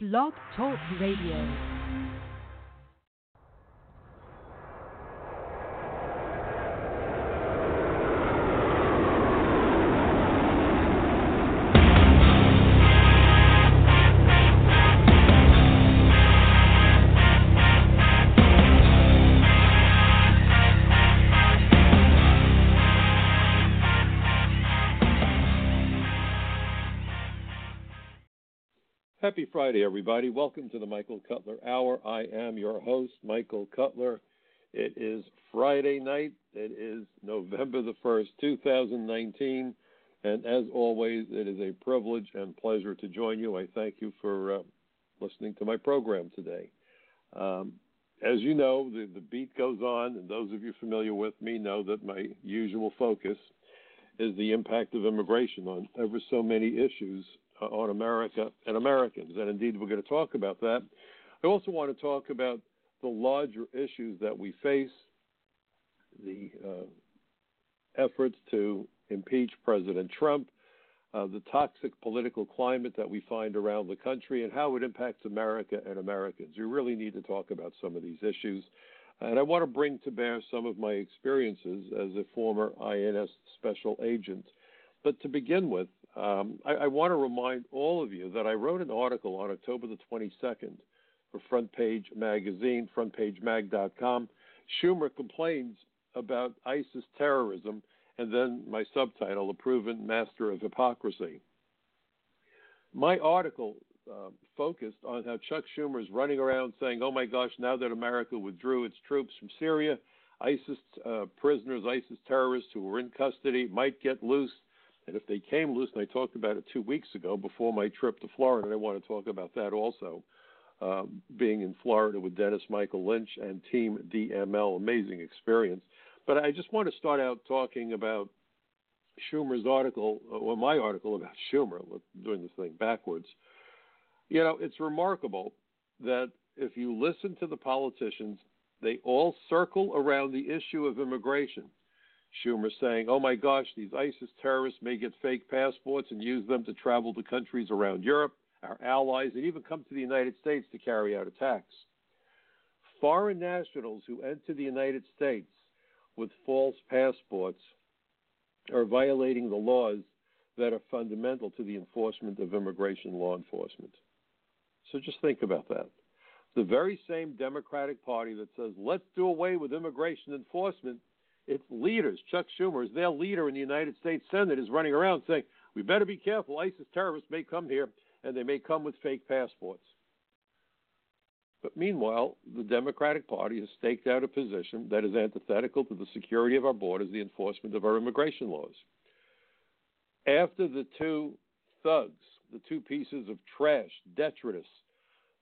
Blog Talk Radio. Happy Friday, everybody. Welcome to the Michael Cutler Hour. I am your host, Michael Cutler. It is Friday night. It is November the 1st, 2019. And as always, it is a privilege and pleasure to join you. I thank you for uh, listening to my program today. Um, as you know, the, the beat goes on, and those of you familiar with me know that my usual focus is the impact of immigration on ever so many issues on America and Americans. And indeed, we're going to talk about that. I also want to talk about the larger issues that we face, the uh, efforts to impeach President Trump, uh, the toxic political climate that we find around the country, and how it impacts America and Americans. We really need to talk about some of these issues. And I want to bring to bear some of my experiences as a former INS special agent. But to begin with, um, I, I want to remind all of you that I wrote an article on October the 22nd for Front Page Magazine, frontpagemag.com. Schumer complains about ISIS terrorism, and then my subtitle, The Proven Master of Hypocrisy. My article uh, focused on how Chuck Schumer is running around saying, oh my gosh, now that America withdrew its troops from Syria, ISIS uh, prisoners, ISIS terrorists who were in custody might get loose and if they came loose, and I talked about it two weeks ago before my trip to Florida, and I want to talk about that also. Uh, being in Florida with Dennis Michael Lynch and Team DML, amazing experience. But I just want to start out talking about Schumer's article, or my article about Schumer, doing this thing backwards. You know, it's remarkable that if you listen to the politicians, they all circle around the issue of immigration. Schumer saying, oh my gosh, these ISIS terrorists may get fake passports and use them to travel to countries around Europe, our allies, and even come to the United States to carry out attacks. Foreign nationals who enter the United States with false passports are violating the laws that are fundamental to the enforcement of immigration law enforcement. So just think about that. The very same Democratic Party that says, let's do away with immigration enforcement its leaders, Chuck Schumer, is their leader in the United States Senate, is running around saying, we better be careful. ISIS terrorists may come here and they may come with fake passports. But meanwhile, the Democratic Party has staked out a position that is antithetical to the security of our borders, the enforcement of our immigration laws. After the two thugs, the two pieces of trash, detritus,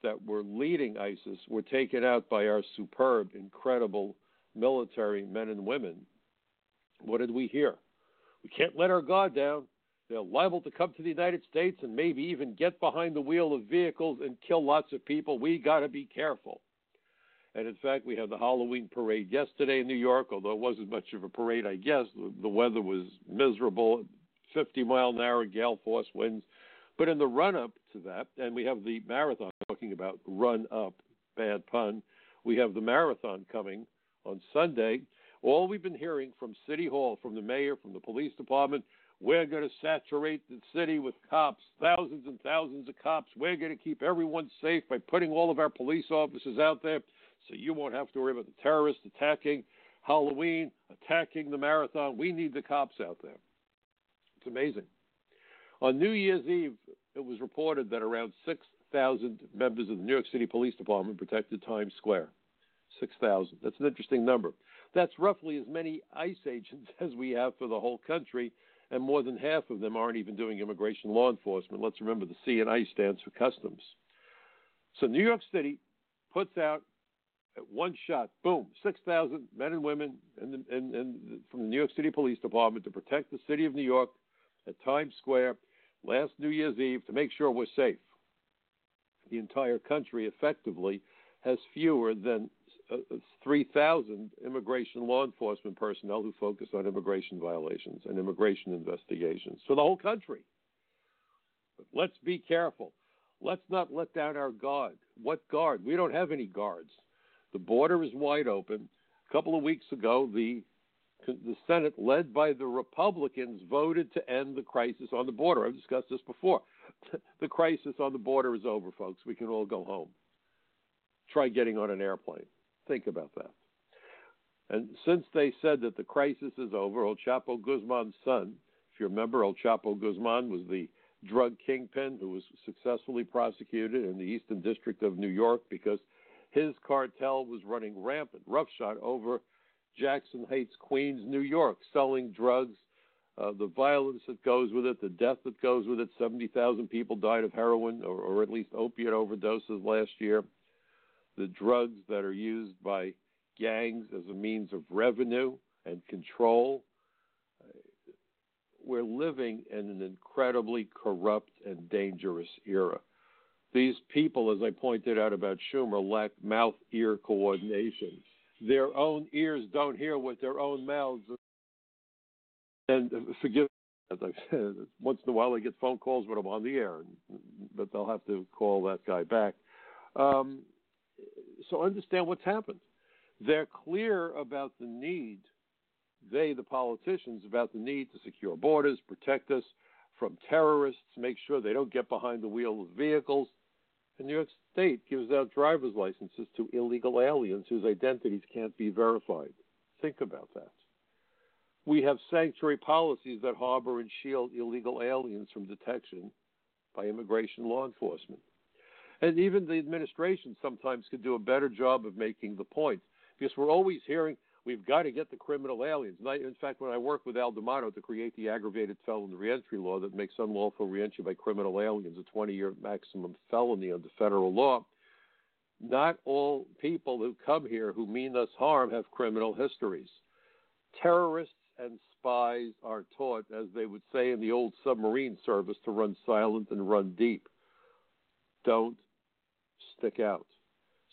that were leading ISIS were taken out by our superb, incredible military men and women, what did we hear? We can't let our guard down. They're liable to come to the United States and maybe even get behind the wheel of vehicles and kill lots of people. We got to be careful. And in fact, we had the Halloween parade yesterday in New York, although it wasn't much of a parade, I guess. The weather was miserable, 50 mile an hour gale force winds. But in the run up to that, and we have the marathon talking about run up, bad pun, we have the marathon coming on Sunday. All we've been hearing from City Hall, from the mayor, from the police department, we're going to saturate the city with cops, thousands and thousands of cops. We're going to keep everyone safe by putting all of our police officers out there so you won't have to worry about the terrorists attacking Halloween, attacking the marathon. We need the cops out there. It's amazing. On New Year's Eve, it was reported that around 6,000 members of the New York City Police Department protected Times Square. 6,000. That's an interesting number. That's roughly as many ICE agents as we have for the whole country, and more than half of them aren't even doing immigration law enforcement. Let's remember the C and I stands for customs. So New York City puts out at one shot, boom, 6,000 men and women from the New York City Police Department to protect the city of New York at Times Square last New Year's Eve to make sure we're safe. The entire country effectively has fewer than Uh, 3,000 immigration law enforcement personnel who focus on immigration violations and immigration investigations for the whole country. But let's be careful. Let's not let down our guard. What guard? We don't have any guards. The border is wide open. A couple of weeks ago, the the Senate, led by the Republicans, voted to end the crisis on the border. I've discussed this before. the crisis on the border is over, folks. We can all go home. Try getting on an airplane. Think about that. And since they said that the crisis is over, El Chapo Guzman's son, if you remember, El Chapo Guzman was the drug kingpin who was successfully prosecuted in the Eastern District of New York because his cartel was running rampant, roughshod over Jackson Heights, Queens, New York, selling drugs, uh, the violence that goes with it, the death that goes with it. 70,000 people died of heroin or, or at least opiate overdoses last year. The drugs that are used by gangs as a means of revenue and control. We're living in an incredibly corrupt and dangerous era. These people, as I pointed out about Schumer, lack mouth ear coordination. Their own ears don't hear what their own mouths. And forgive as I said, once in a while I get phone calls when I'm on the air, but they'll have to call that guy back. Um, so understand what's happened. They're clear about the need, they, the politicians, about the need to secure borders, protect us from terrorists, make sure they don't get behind the wheel of vehicles. And New York State gives out driver's licenses to illegal aliens whose identities can't be verified. Think about that. We have sanctuary policies that harbor and shield illegal aliens from detection by immigration law enforcement. And even the administration sometimes could do a better job of making the point because we're always hearing we've got to get the criminal aliens. I, in fact, when I worked with Al D'Amato to create the aggravated felon reentry law that makes unlawful reentry by criminal aliens a 20-year maximum felony under federal law, not all people who come here who mean us harm have criminal histories. Terrorists and spies are taught, as they would say in the old submarine service, to run silent and run deep. Don't stick out.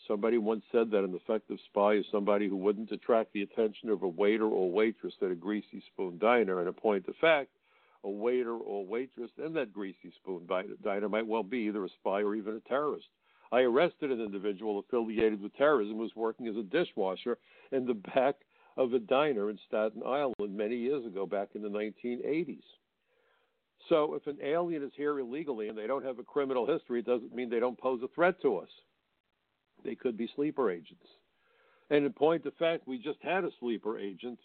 Somebody once said that an effective spy is somebody who wouldn't attract the attention of a waiter or waitress at a greasy spoon diner. And a point of fact, a waiter or waitress in that greasy spoon diner might well be either a spy or even a terrorist. I arrested an individual affiliated with terrorism who was working as a dishwasher in the back of a diner in Staten Island many years ago, back in the 1980s. So if an alien is here illegally and they don't have a criminal history, it doesn't mean they don't pose a threat to us. They could be sleeper agents. And in point of fact, we just had a sleeper agent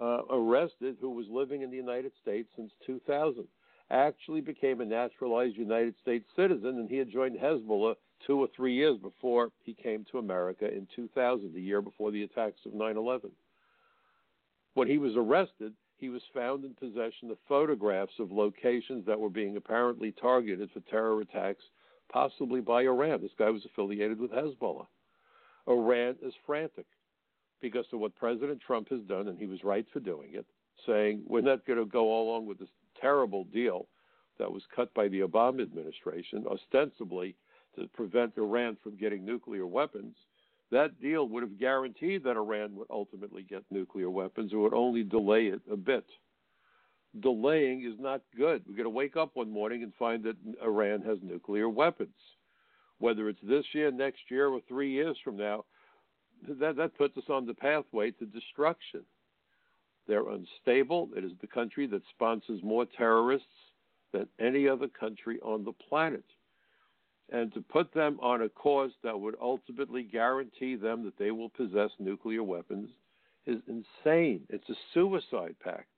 uh, arrested who was living in the United States since 2000. Actually became a naturalized United States citizen, and he had joined Hezbollah two or three years before he came to America in 2000, the year before the attacks of 9 11. When he was arrested, he was found in possession of photographs of locations that were being apparently targeted for terror attacks possibly by Iran. This guy was affiliated with Hezbollah. Iran is frantic because of what President Trump has done, and he was right for doing it, saying we're not going to go along with this terrible deal that was cut by the Obama administration, ostensibly to prevent Iran from getting nuclear weapons. That deal would have guaranteed that Iran would ultimately get nuclear weapons or would only delay it a bit delaying is not good. We're going to wake up one morning and find that Iran has nuclear weapons. Whether it's this year, next year, or three years from now, that, that puts us on the pathway to destruction. They're unstable. It is the country that sponsors more terrorists than any other country on the planet. And to put them on a course that would ultimately guarantee them that they will possess nuclear weapons is insane. It's a suicide pact.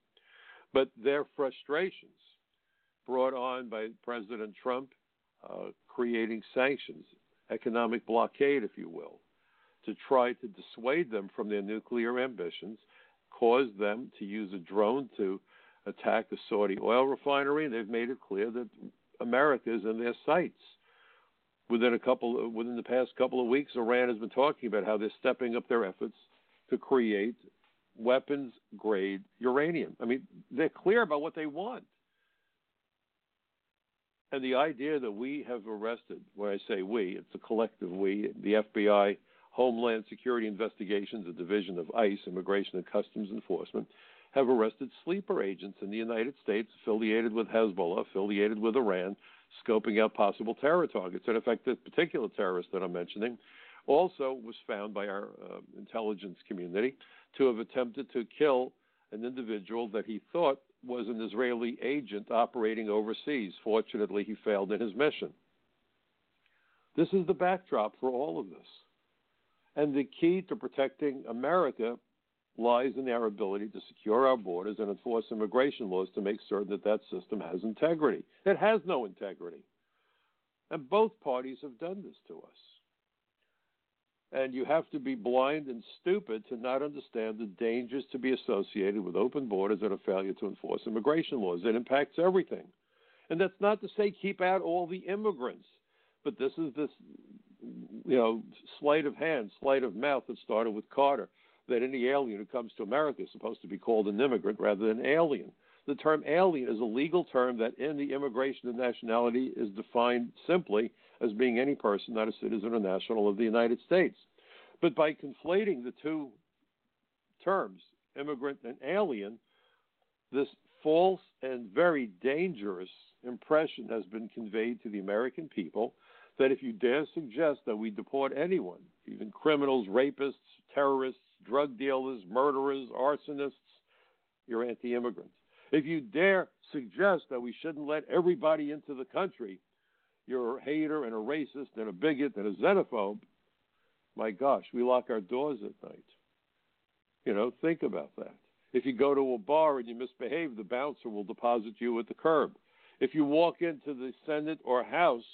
But their frustrations brought on by President Trump uh, creating sanctions, economic blockade, if you will, to try to dissuade them from their nuclear ambitions, caused them to use a drone to attack the Saudi oil refinery, and they've made it clear that America is in their sights. Within a couple, within the past couple of weeks, Iran has been talking about how they're stepping up their efforts to create weapons grade uranium. I mean, they're clear about what they want. And the idea that we have arrested, when I say we, it's a collective we, the FBI, Homeland Security Investigations, the Division of ICE, Immigration and Customs Enforcement, have arrested sleeper agents in the United States affiliated with Hezbollah, affiliated with Iran, scoping out possible terror targets. And in fact, this particular terrorist that I'm mentioning also was found by our uh, intelligence community to have attempted to kill an individual that he thought was an Israeli agent operating overseas. Fortunately, he failed in his mission. This is the backdrop for all of this. And the key to protecting America lies in our ability to secure our borders and enforce immigration laws to make certain that that system has integrity. It has no integrity. And both parties have done this to us. And you have to be blind and stupid to not understand the dangers to be associated with open borders and a failure to enforce immigration laws. It impacts everything. And that's not to say keep out all the immigrants, but this is this, you know, sleight of hand, sleight of mouth that started with Carter, that any alien who comes to America is supposed to be called an immigrant rather than alien. The term alien is a legal term that in the immigration and nationality is defined simply as being any person not a citizen or national of the United States. But by conflating the two terms, immigrant and alien, this false and very dangerous impression has been conveyed to the American people that if you dare suggest that we deport anyone, even criminals, rapists, terrorists, drug dealers, murderers, arsonists, you're anti immigrant. If you dare suggest that we shouldn't let everybody into the country, you're a hater and a racist and a bigot and a xenophobe, my gosh, we lock our doors at night. You know, think about that. If you go to a bar and you misbehave, the bouncer will deposit you at the curb. If you walk into the Senate or House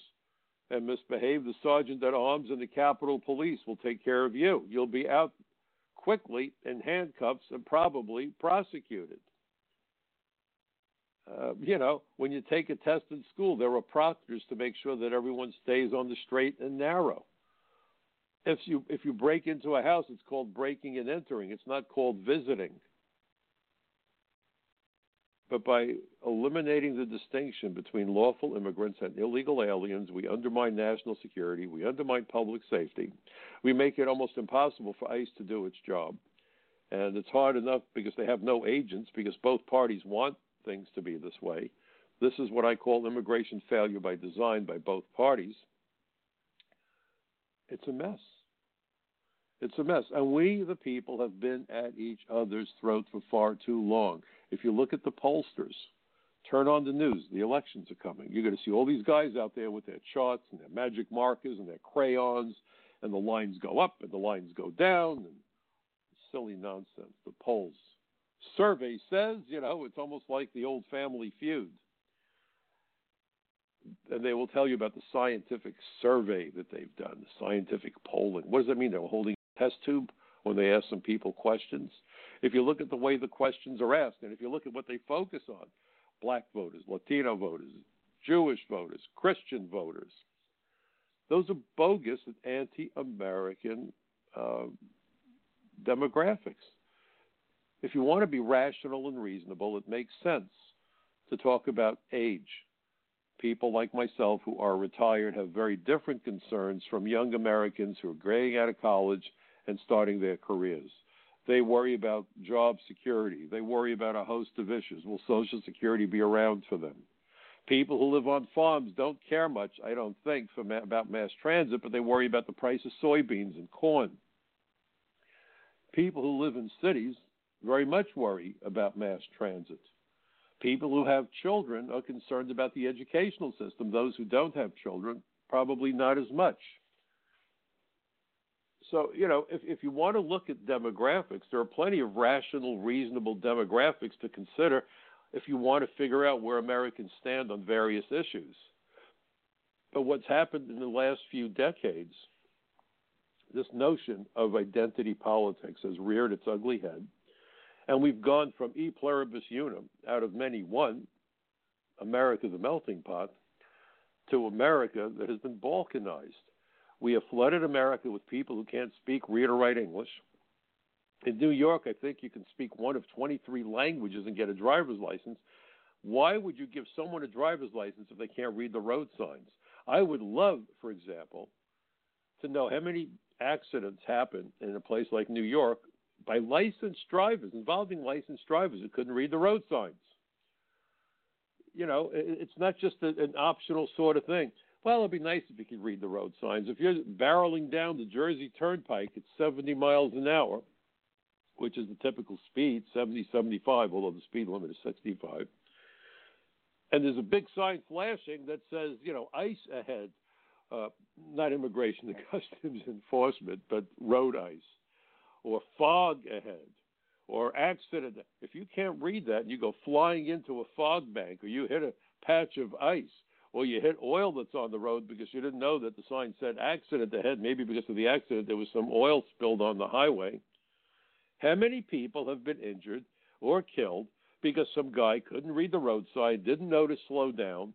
and misbehave, the sergeant at arms and the Capitol Police will take care of you. You'll be out quickly in handcuffs and probably prosecuted. Uh, you know, when you take a test in school, there are proctors to make sure that everyone stays on the straight and narrow. If you if you break into a house, it's called breaking and entering. It's not called visiting. But by eliminating the distinction between lawful immigrants and illegal aliens, we undermine national security, we undermine public safety, we make it almost impossible for ICE to do its job. And it's hard enough because they have no agents, because both parties want things to be this way. This is what I call immigration failure by design by both parties. It's a mess. It's a mess. And we, the people, have been at each other's throat for far too long. If you look at the pollsters, turn on the news, the elections are coming. You're going to see all these guys out there with their charts and their magic markers and their crayons, and the lines go up and the lines go down, and silly nonsense. The polls survey says, you know, it's almost like the old family feud. And they will tell you about the scientific survey that they've done, the scientific polling. What does that mean? They're holding test tube when they ask some people questions. If you look at the way the questions are asked, and if you look at what they focus on, black voters, Latino voters, Jewish voters, Christian voters, those are bogus and anti American uh, demographics if you want to be rational and reasonable, it makes sense to talk about age. People like myself who are retired have very different concerns from young Americans who are grading out of college and starting their careers. They worry about job security. They worry about a host of issues. Will Social Security be around for them? People who live on farms don't care much, I don't think, ma- about mass transit, but they worry about the price of soybeans and corn. People who live in cities very much worry about mass transit. People who have children are concerned about the educational system. Those who don't have children, probably not as much. So, you know, if, if you want to look at demographics, there are plenty of rational, reasonable demographics to consider if you want to figure out where Americans stand on various issues. But what's happened in the last few decades, this notion of identity politics has reared its ugly head. And we've gone from e pluribus unum, out of many one, America the melting pot, to America that has been balkanized. We have flooded America with people who can't speak, read, or write English. In New York, I think you can speak one of 23 languages and get a driver's license. Why would you give someone a driver's license if they can't read the road signs? I would love, for example, to know how many accidents happen in a place like New York by licensed drivers, involving licensed drivers who couldn't read the road signs. you know, it's not just an optional sort of thing. Well, it'd be nice if you could read the road signs. If you're barreling down the Jersey Turnpike at 70 miles an hour, which is the typical speed, 70, 75, although the speed limit is 65, and there's a big sign flashing that says, you know, ice ahead, uh, not immigration and customs enforcement, but road ice, or fog ahead, or accident. If you can't read that and you go flying into a fog bank, or you hit a patch of ice, or you hit oil that's on the road because you didn't know that the sign said accident ahead, maybe because of the accident there was some oil spilled on the highway. How many people have been injured or killed because some guy couldn't read the road sign, didn't know to slow down,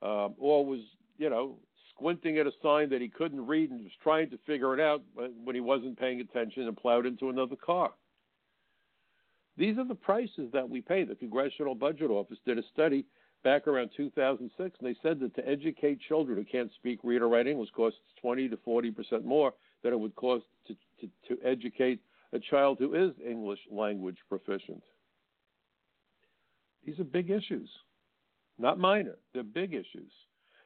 um, or was, you know, squinting at a sign that he couldn't read and was trying to figure it out when he wasn't paying attention and plowed into another car? These are the prices that we pay. The Congressional Budget Office did a study back around 2006, and they said that to educate children who can't speak, read, or write English costs 20 to 40 percent more than it would cost to, to, to educate a child who is English language proficient. These are big issues, not minor. They're big issues.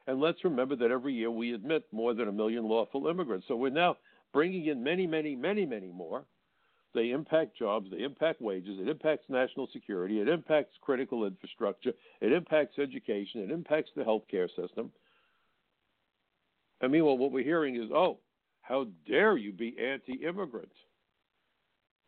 And let's remember that every year we admit more than a million lawful immigrants. So we're now bringing in many, many, many, many more. They impact jobs, they impact wages, it impacts national security, it impacts critical infrastructure, it impacts education, it impacts the healthcare system. I mean, well, what we're hearing is, oh, how dare you be anti immigrant?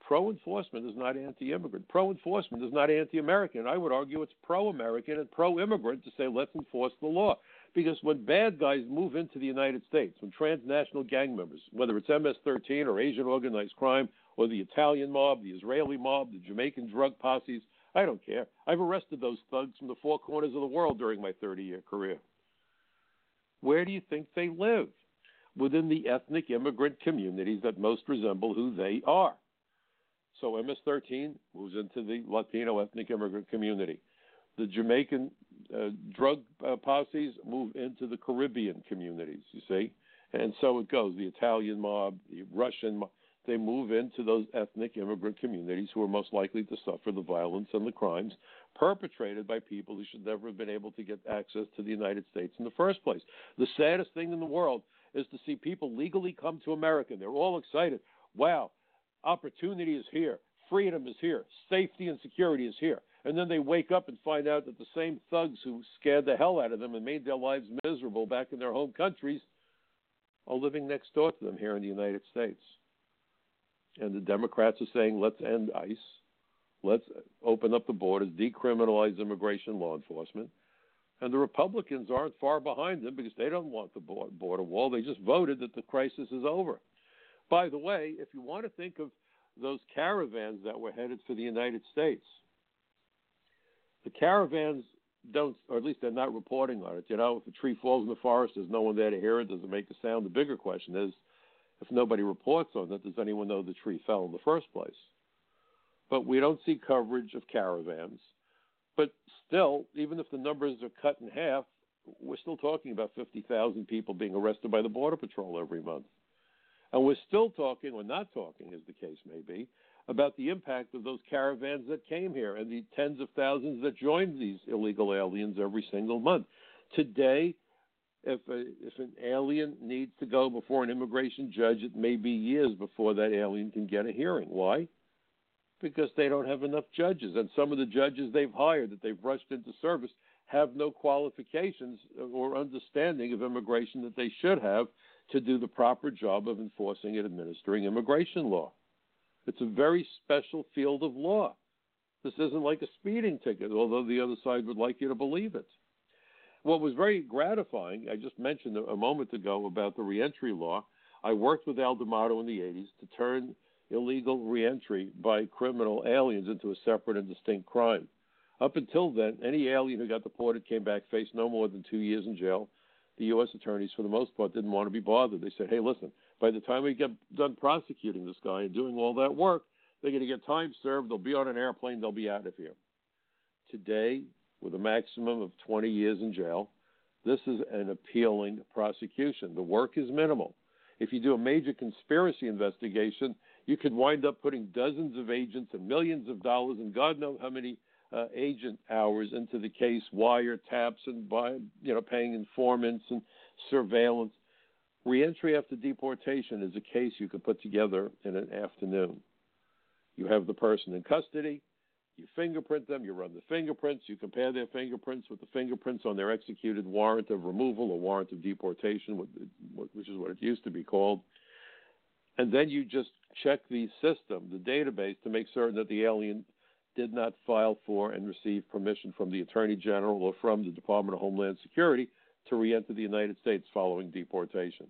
Pro enforcement is not anti immigrant. Pro enforcement is not anti American. I would argue it's pro American and pro immigrant to say let's enforce the law. Because when bad guys move into the United States, when transnational gang members, whether it's MS 13 or Asian organized crime or the Italian mob, the Israeli mob, the Jamaican drug posses. I don't care. I've arrested those thugs from the four corners of the world during my 30 year career. Where do you think they live? Within the ethnic immigrant communities that most resemble who they are. So MS 13 moves into the Latino ethnic immigrant community. The Jamaican drug uh, posses move into the Caribbean communities, you see? And so it goes the Italian mob, the Russian mob they move into those ethnic immigrant communities who are most likely to suffer the violence and the crimes perpetrated by people who should never have been able to get access to the United States in the first place. The saddest thing in the world is to see people legally come to America. They're all excited. Wow, opportunity is here, freedom is here, safety and security is here. And then they wake up and find out that the same thugs who scared the hell out of them and made their lives miserable back in their home countries are living next door to them here in the United States. And the Democrats are saying, let's end ICE. Let's open up the borders, decriminalize immigration law enforcement. And the Republicans aren't far behind them because they don't want the border wall. They just voted that the crisis is over. By the way, if you want to think of those caravans that were headed for the United States, the caravans don't, or at least they're not reporting on it. You know, if a tree falls in the forest, there's no one there to hear it. Does it make a sound? The bigger question is, if nobody reports on it, does anyone know the tree fell in the first place? But we don't see coverage of caravans. But still, even if the numbers are cut in half, we're still talking about 50,000 people being arrested by the Border Patrol every month. And we're still talking, or not talking, as the case may be, about the impact of those caravans that came here and the tens of thousands that joined these illegal aliens every single month. Today, if a, if an alien needs to go before an immigration judge, it may be years before that alien can get a hearing. Why? Because they don't have enough judges, and some of the judges they've hired that they've rushed into service have no qualifications or understanding of immigration that they should have to do the proper job of enforcing and administering immigration law. It's a very special field of law. This isn't like a speeding ticket, although the other side would like you to believe it what was very gratifying, I just mentioned a moment ago about the reentry law. I worked with Al D'Amato in the 80s to turn illegal reentry by criminal aliens into a separate and distinct crime. Up until then, any alien who got deported came back faced no more than two years in jail. The U.S. attorneys, for the most part, didn't want to be bothered. They said, hey, listen, by the time we get done prosecuting this guy and doing all that work, they're going to get time served. They'll be on an airplane. They'll be out of here. Today, with a maximum of 20 years in jail. This is an appealing prosecution. The work is minimal. If you do a major conspiracy investigation, you could wind up putting dozens of agents and millions of dollars and God knows how many uh, agent hours into the case, wiretaps and by you know paying informants and surveillance. Reentry after deportation is a case you could put together in an afternoon. You have the person in custody, you fingerprint them, you run the fingerprints, you compare their fingerprints with the fingerprints on their executed warrant of removal or warrant of deportation, which is what it used to be called. And then you just check the system, the database, to make certain that the alien did not file for and receive permission from the Attorney General or from the Department of Homeland Security to reenter the United States following deportation.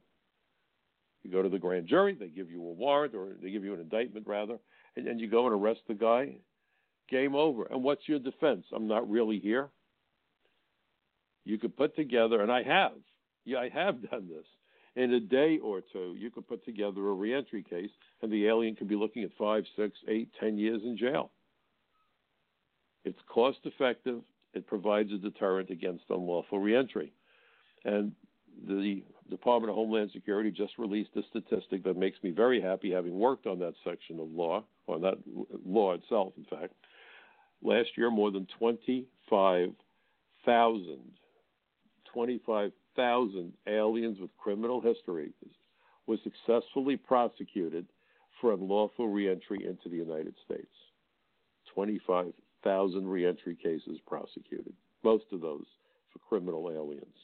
You go to the grand jury, they give you a warrant or they give you an indictment rather, and, and you go and arrest the guy. Game over. And what's your defense? I'm not really here. You could put together, and I have, yeah, I have done this. In a day or two, you could put together a reentry case, and the alien could be looking at five, six, eight, ten years in jail. It's cost effective. It provides a deterrent against unlawful reentry. And the Department of Homeland Security just released a statistic that makes me very happy, having worked on that section of law, on that law itself, in fact. Last year, more than 25,000 25,000 aliens with criminal histories were successfully prosecuted for unlawful reentry into the United States. 25,000 reentry cases prosecuted, most of those for criminal aliens.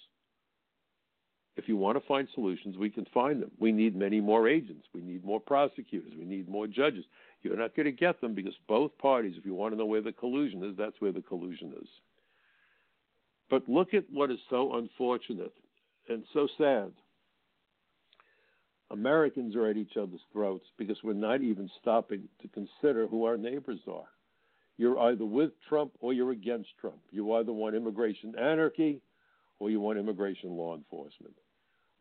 If you want to find solutions, we can find them. We need many more agents. We need more prosecutors. We need more judges. You're not going to get them because both parties, if you want to know where the collusion is, that's where the collusion is. But look at what is so unfortunate and so sad. Americans are at each other's throats because we're not even stopping to consider who our neighbors are. You're either with Trump or you're against Trump. You either want immigration anarchy or you want immigration law enforcement.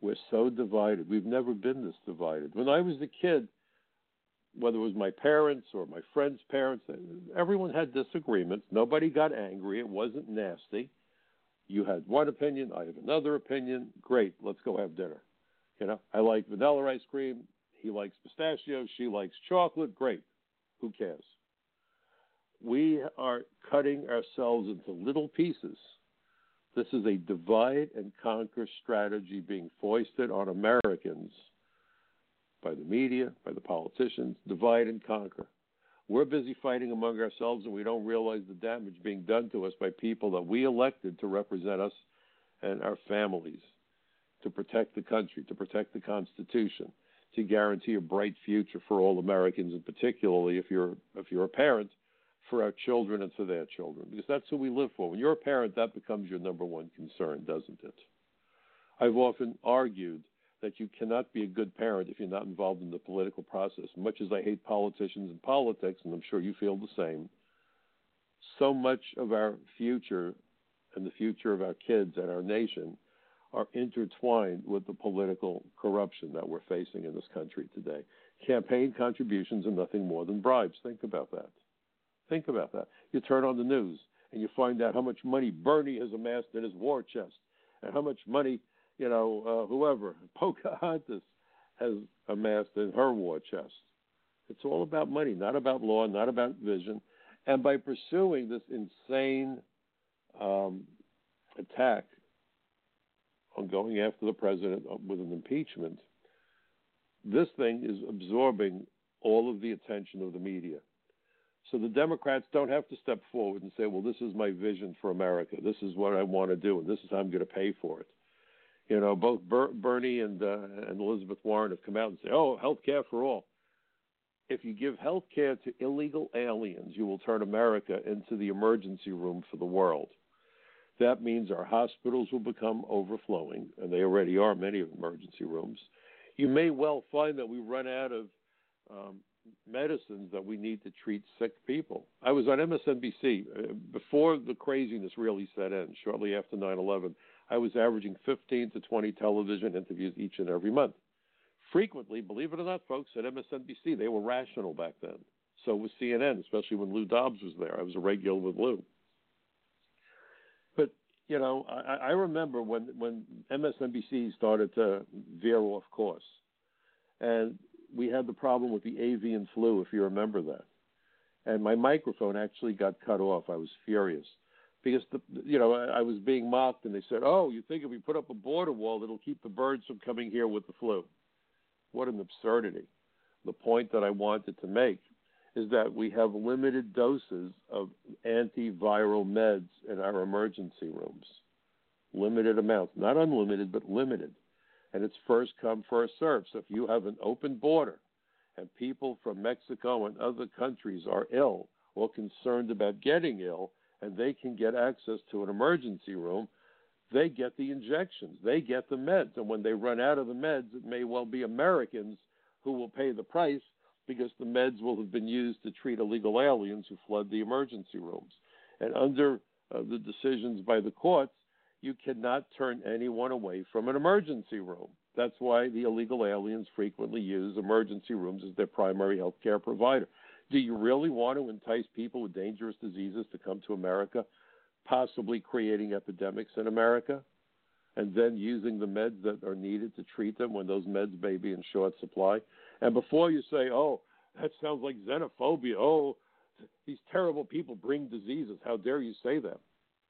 We're so divided. We've never been this divided. When I was a kid, whether it was my parents or my friends' parents, everyone had disagreements. Nobody got angry. It wasn't nasty. You had one opinion, I have another opinion. Great, let's go have dinner. You know, I like vanilla ice cream. He likes pistachios. She likes chocolate. Great. Who cares? We are cutting ourselves into little pieces this is a divide and conquer strategy being foisted on Americans by the media, by the politicians. Divide and conquer. We're busy fighting among ourselves and we don't realize the damage being done to us by people that we elected to represent us and our families, to protect the country, to protect the Constitution, to guarantee a bright future for all Americans, and particularly if you're if you're a parent for our children and for their children, because that's who we live for. When you're a parent, that becomes your number one concern, doesn't it? I've often argued that you cannot be a good parent if you're not involved in the political process. Much as I hate politicians and politics, and I'm sure you feel the same, so much of our future and the future of our kids and our nation are intertwined with the political corruption that we're facing in this country today. Campaign contributions are nothing more than bribes. Think about that. Think about that. You turn on the news and you find out how much money Bernie has amassed in his war chest and how much money, you know, uh, whoever, Pocahontas has amassed in her war chest. It's all about money, not about law, not about vision. And by pursuing this insane um, attack on going after the president with an impeachment, this thing is absorbing all of the attention of the media. So the Democrats don't have to step forward and say, well, this is my vision for America. This is what I want to do, and this is how I'm going to pay for it. You know, both Ber- Bernie and, uh, and Elizabeth Warren have come out and say, oh, health care for all. If you give health care to illegal aliens, you will turn America into the emergency room for the world. That means our hospitals will become overflowing, and they already are, many of emergency rooms. You may well find that we run out of um, medicines that we need to treat sick people. I was on MSNBC uh, before the craziness really set in, shortly after 9 11. I was averaging 15 to 20 television interviews each and every month. Frequently, believe it or not, folks, at MSNBC, they were rational back then. So was CNN, especially when Lou Dobbs was there. I was a regular with Lou. But you know, I, I remember when when MSNBC started to veer off course, and we had the problem with the avian flu, if you remember that. and my microphone actually got cut off. I was furious because the you know I was being mocked, and they said, "Oh, you think if we put up a border wall, it'll keep the birds from coming here with the flu?" What an absurdity! The point that I wanted to make is that we have limited doses of antiviral meds in our emergency rooms. Limited amounts, not unlimited, but limited. And it's first come, first served. So if you have an open border and people from Mexico and other countries are ill or concerned about getting ill, and they can get access to an emergency room, they get the injections, they get the meds. And when they run out of the meds, it may well be Americans who will pay the price because the meds will have been used to treat illegal aliens who flood the emergency rooms. And under uh, the decisions by the courts, you cannot turn anyone away from an emergency room. That's why the illegal aliens frequently use emergency rooms as their primary health care provider. Do you really want to entice people with dangerous diseases to come to America, possibly creating epidemics in America, and then using the meds that are needed to treat them when those meds may be in short supply? And before you say, oh, that sounds like xenophobia, oh, these terrible people bring diseases, how dare you say that?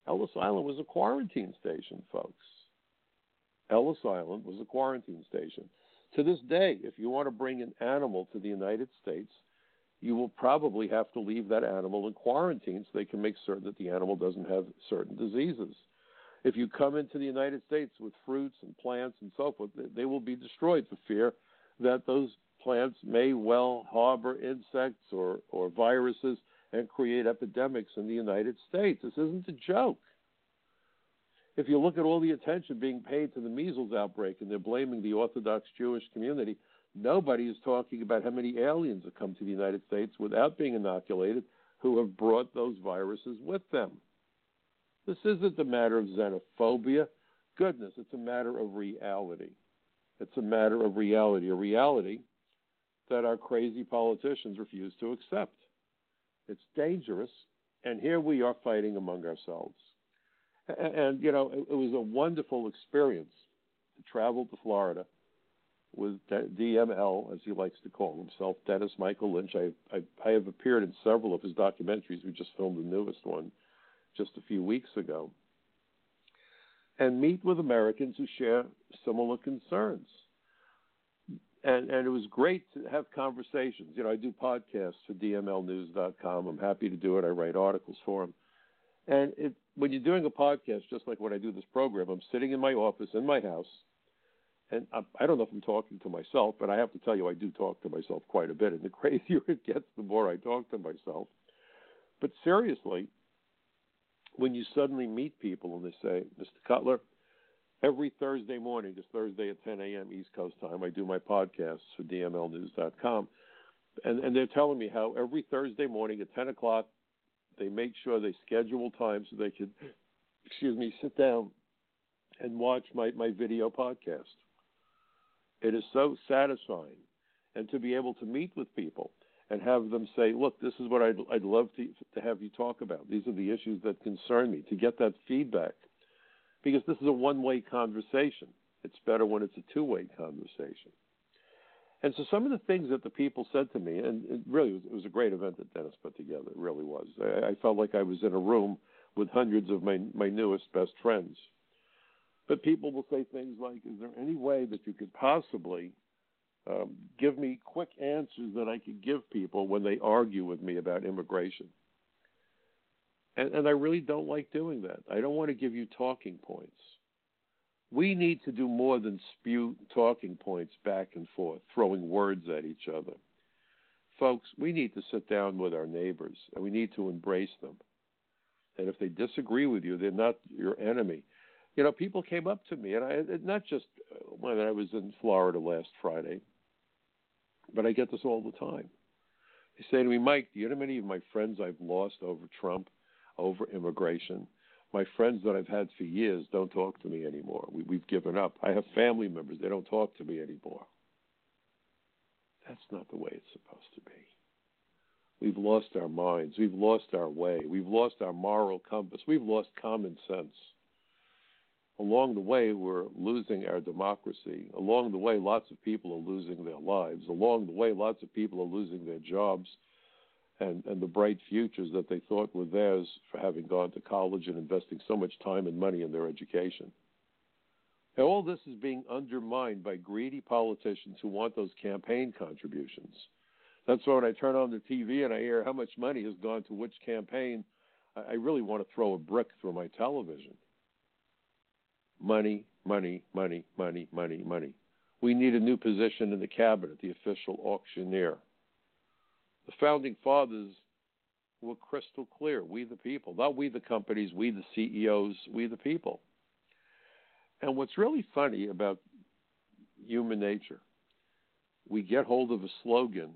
Ellis Island was a quarantine station, folks. Ellis Island was a quarantine station. To this day, if you want to bring an animal to the United States, you will probably have to leave that animal in quarantine so they can make certain that the animal doesn't have certain diseases. If you come into the United States with fruits and plants and so forth, they will be destroyed for fear that those plants may well harbor insects or, or viruses and create epidemics in the United States. This isn't a joke. If you look at all the attention being paid to the measles outbreak and they're blaming the Orthodox Jewish community, nobody is talking about how many aliens have come to the United States without being inoculated who have brought those viruses with them. This isn't a matter of xenophobia. Goodness, it's a matter of reality. It's a matter of reality, a reality that our crazy politicians refuse to accept. It's dangerous, and here we are fighting among ourselves. And, and you know, it, it, was a wonderful experience to travel to Florida with DML, as he likes to call himself, Dennis Michael Lynch. I, I, I have appeared in several of his documentaries. We just filmed the newest one just a few weeks ago. And meet with Americans who share similar concerns and and it was great to have conversations. You know, I do podcasts for DMLNews.com. I'm happy to do it. I write articles for them. And it, when you're doing a podcast, just like when I do this program, I'm sitting in my office in my house, and I, I don't know if I'm talking to myself, but I have to tell you, I do talk to myself quite a bit. And the crazier it gets, the more I talk to myself. But seriously, when you suddenly meet people and they say, "Mr. Cutler," every Thursday morning, it's Thursday at 10 a.m. East Coast time, I do my podcasts for DMLNews.com. And, and they're telling me how every Thursday morning at 10 o'clock, they make sure they schedule time so they can, excuse me, sit down and watch my, my video podcast. It is so satisfying. And to be able to meet with people and have them say, look, this is what I'd, I'd love to, to have you talk about. These are the issues that concern me, to get that feedback because this is a one way conversation. It's better when it's a two way conversation. And so some of the things that the people said to me, and it really was, it was a great event that Dennis put together. It really was. I, I felt like I was in a room with hundreds of my, my newest best friends. But people will say things like, Is there any way that you could possibly um, give me quick answers that I could give people when they argue with me about immigration? And, and I really don't like doing that. I don't want to give you talking points. We need to do more than spew talking points back and forth, throwing words at each other. Folks, we need to sit down with our neighbors and we need to embrace them. And if they disagree with you, they're not your enemy. You know, people came up to me, and I not just uh, when I was in Florida last Friday, but I get this all the time. They say to me, Mike, do you know how many of my friends I've lost over Trump? Over immigration. My friends that I've had for years don't talk to me anymore. We, we've given up. I have family members, they don't talk to me anymore. That's not the way it's supposed to be. We've lost our minds. We've lost our way. We've lost our moral compass. We've lost common sense. Along the way, we're losing our democracy. Along the way, lots of people are losing their lives. Along the way, lots of people are losing their jobs and, and the bright futures that they thought were theirs for having gone to college and investing so much time and money in their education. And all this is being undermined by greedy politicians who want those campaign contributions. That's why when I turn on the TV and I hear how much money has gone to which campaign, I really want to throw a brick through my television. Money, money, money, money, money, money. We need a new position in the cabinet, the official auctioneer. The founding fathers were crystal clear. We, the people, not we, the companies, we, the CEOs, we, the people. And what's really funny about human nature, we get hold of a slogan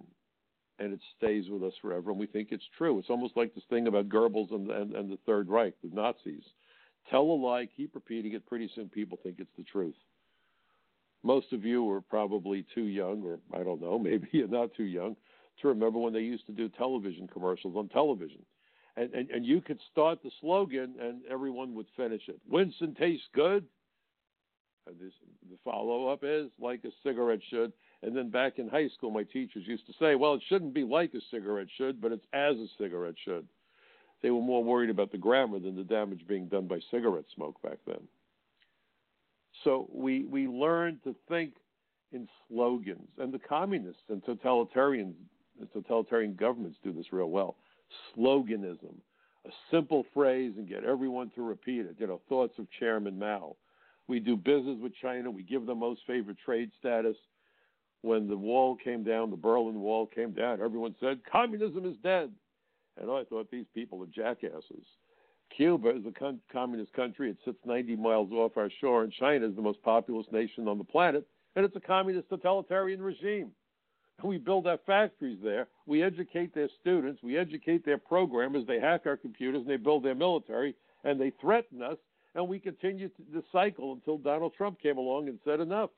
and it stays with us forever, and we think it's true. It's almost like this thing about Goebbels and, and, and the Third Reich, the Nazis. Tell a lie, keep repeating it. Pretty soon, people think it's the truth. Most of you are probably too young, or I don't know, maybe you're not too young, to remember when they used to do television commercials on television. And, and, and you could start the slogan and everyone would finish it. Winston tastes good. And this, the follow up is like a cigarette should. And then back in high school, my teachers used to say, well, it shouldn't be like a cigarette should, but it's as a cigarette should. They were more worried about the grammar than the damage being done by cigarette smoke back then. So we, we learned to think in slogans, and the communists and totalitarian, the totalitarian governments do this real well. Sloganism, a simple phrase and get everyone to repeat it. You know, thoughts of Chairman Mao. We do business with China. We give them most favored trade status. When the wall came down, the Berlin Wall came down, everyone said, Communism is dead. And I thought these people are jackasses. Cuba is a con- communist country. It sits 90 miles off our shore, and China is the most populous nation on the planet, and it's a communist totalitarian regime. We build our factories there. We educate their students. We educate their programmers. They hack our computers and they build their military, and they threaten us. And we continue to, the cycle until Donald Trump came along and said enough.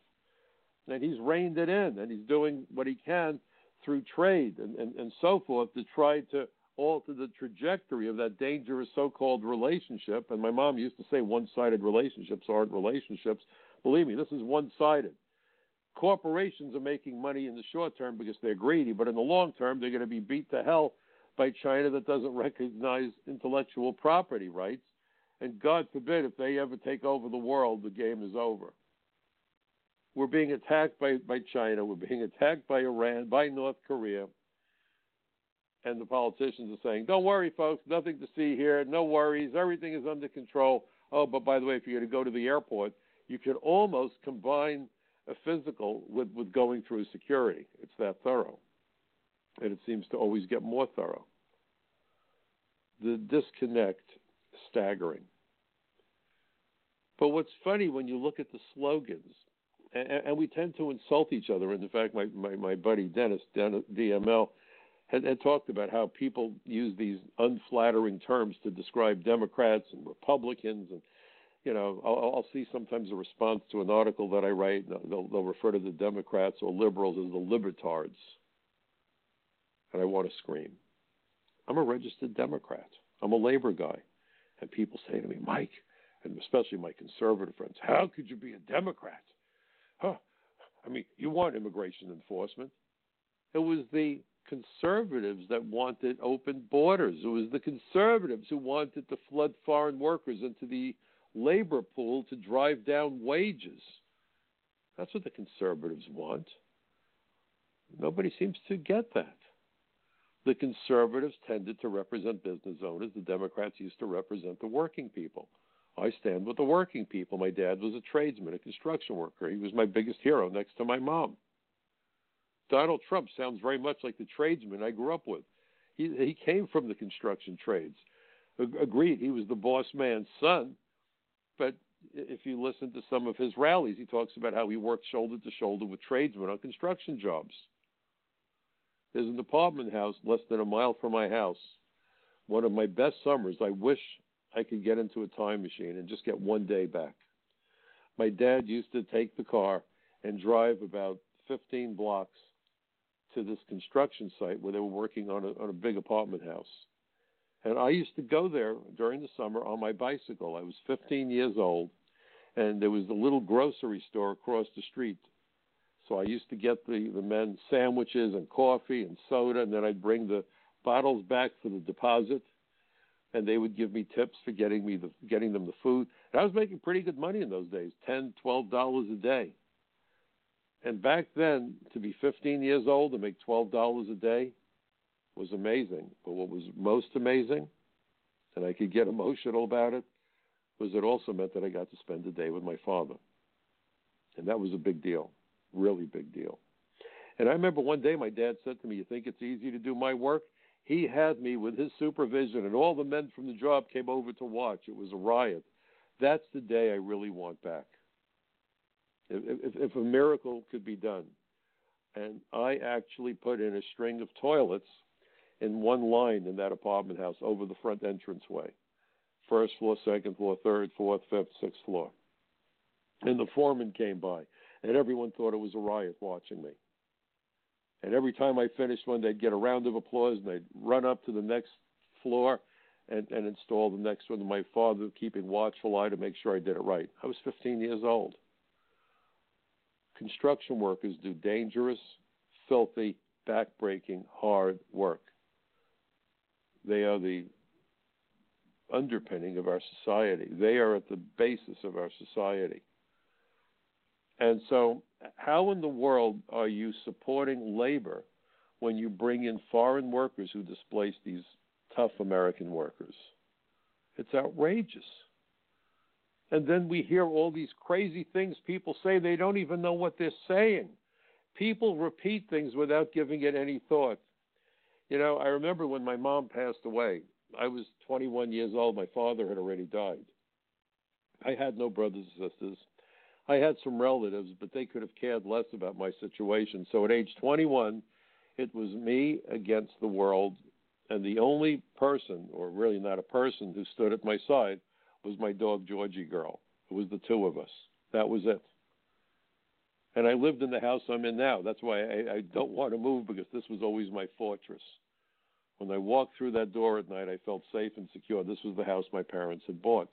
And he's reined it in, and he's doing what he can through trade and, and, and so forth to try to alter the trajectory of that dangerous so-called relationship. And my mom used to say one-sided relationships aren't relationships. Believe me, this is one-sided. Corporations are making money in the short term because they're greedy, but in the long term, they're going to be beat to hell by China that doesn't recognize intellectual property rights. And God forbid if they ever take over the world, the game is over. We're being attacked by, by China. We're being attacked by Iran, by North Korea and the politicians are saying, "Don't worry, folks, nothing to see here. No worries. Everything is under control." Oh, but by the way, if you're going to go to the airport, you can almost combine a physical with with going through security. It's that thorough, and it seems to always get more thorough. The disconnect, staggering. But what's funny when you look at the slogans, and, and we tend to insult each other. And in fact, my, my, my buddy Dennis, DML, had, had talked about how people use these unflattering terms to describe Democrats and Republicans, and you know, I'll, I'll see sometimes a response to an article that I write. They'll, they'll refer to the Democrats or liberals as the libertards, and I want to scream. I'm a registered Democrat. I'm a labor guy, and people say to me, Mike, and especially my conservative friends, how could you be a Democrat? Huh? I mean, you want immigration enforcement. It was the conservatives that wanted open borders. It was the conservatives who wanted to flood foreign workers into the labor pool to drive down wages. That's what the conservatives want. Nobody seems to get that. The conservatives tended to represent business owners. The Democrats used to represent the working people. I stand with the working people. My dad was a tradesman, a construction worker. He was my biggest hero next to my mom. Donald Trump sounds very much like the tradesman I grew up with. He, he came from the construction trades. Agreed, he was the boss man's son, but if you listen to some of his rallies, he talks about how he worked shoulder to shoulder with tradesmen on construction jobs. There's an apartment house less than a mile from my house. One of my best summers. I wish I could get into a time machine and just get one day back. My dad used to take the car and drive about 15 blocks to this construction site where they were working on a, on a big apartment house. And I used to go there during the summer on my bicycle. I was 15 years old, and there was a little grocery store across the street. So I used to get the, the men sandwiches and coffee and soda, and then I'd bring the bottles back for the deposit, and they would give me tips for getting me the getting them the food. And I was making pretty good money in those days, ten, twelve dollars a day. And back then, to be 15 years old and make twelve dollars a day was amazing. But what was most amazing, and I could get emotional about it, was it also meant that I got to spend a day with my father. And that was a big deal, really big deal. And I remember one day my dad said to me, You think it's easy to do my work? He had me with his supervision, and all the men from the job came over to watch. It was a riot. That's the day I really want back. If, if, if a miracle could be done, and I actually put in a string of toilets in one line in that apartment house over the front entranceway first floor, second floor, third, fourth, fifth, sixth floor. And the foreman came by, and everyone thought it was a riot watching me. And every time I finished one, they'd get a round of applause and they'd run up to the next floor and, and install the next one. My father keeping watchful eye to make sure I did it right. I was 15 years old. Construction workers do dangerous, filthy, backbreaking, hard work. They are the underpinning of our society. They are at the basis of our society. And so, how in the world are you supporting labor when you bring in foreign workers who displace these tough American workers? It's outrageous. And then we hear all these crazy things people say, they don't even know what they're saying. People repeat things without giving it any thought. You know, I remember when my mom passed away, I was 21 years old. My father had already died. I had no brothers and sisters. I had some relatives, but they could have cared less about my situation. So at age 21, it was me against the world, and the only person, or really not a person, who stood at my side was my dog Georgie girl. It was the two of us. That was it. And I lived in the house I'm in now. That's why I, I don't want to move because this was always my fortress. When I walked through that door at night, I felt safe and secure. This was the house my parents had bought.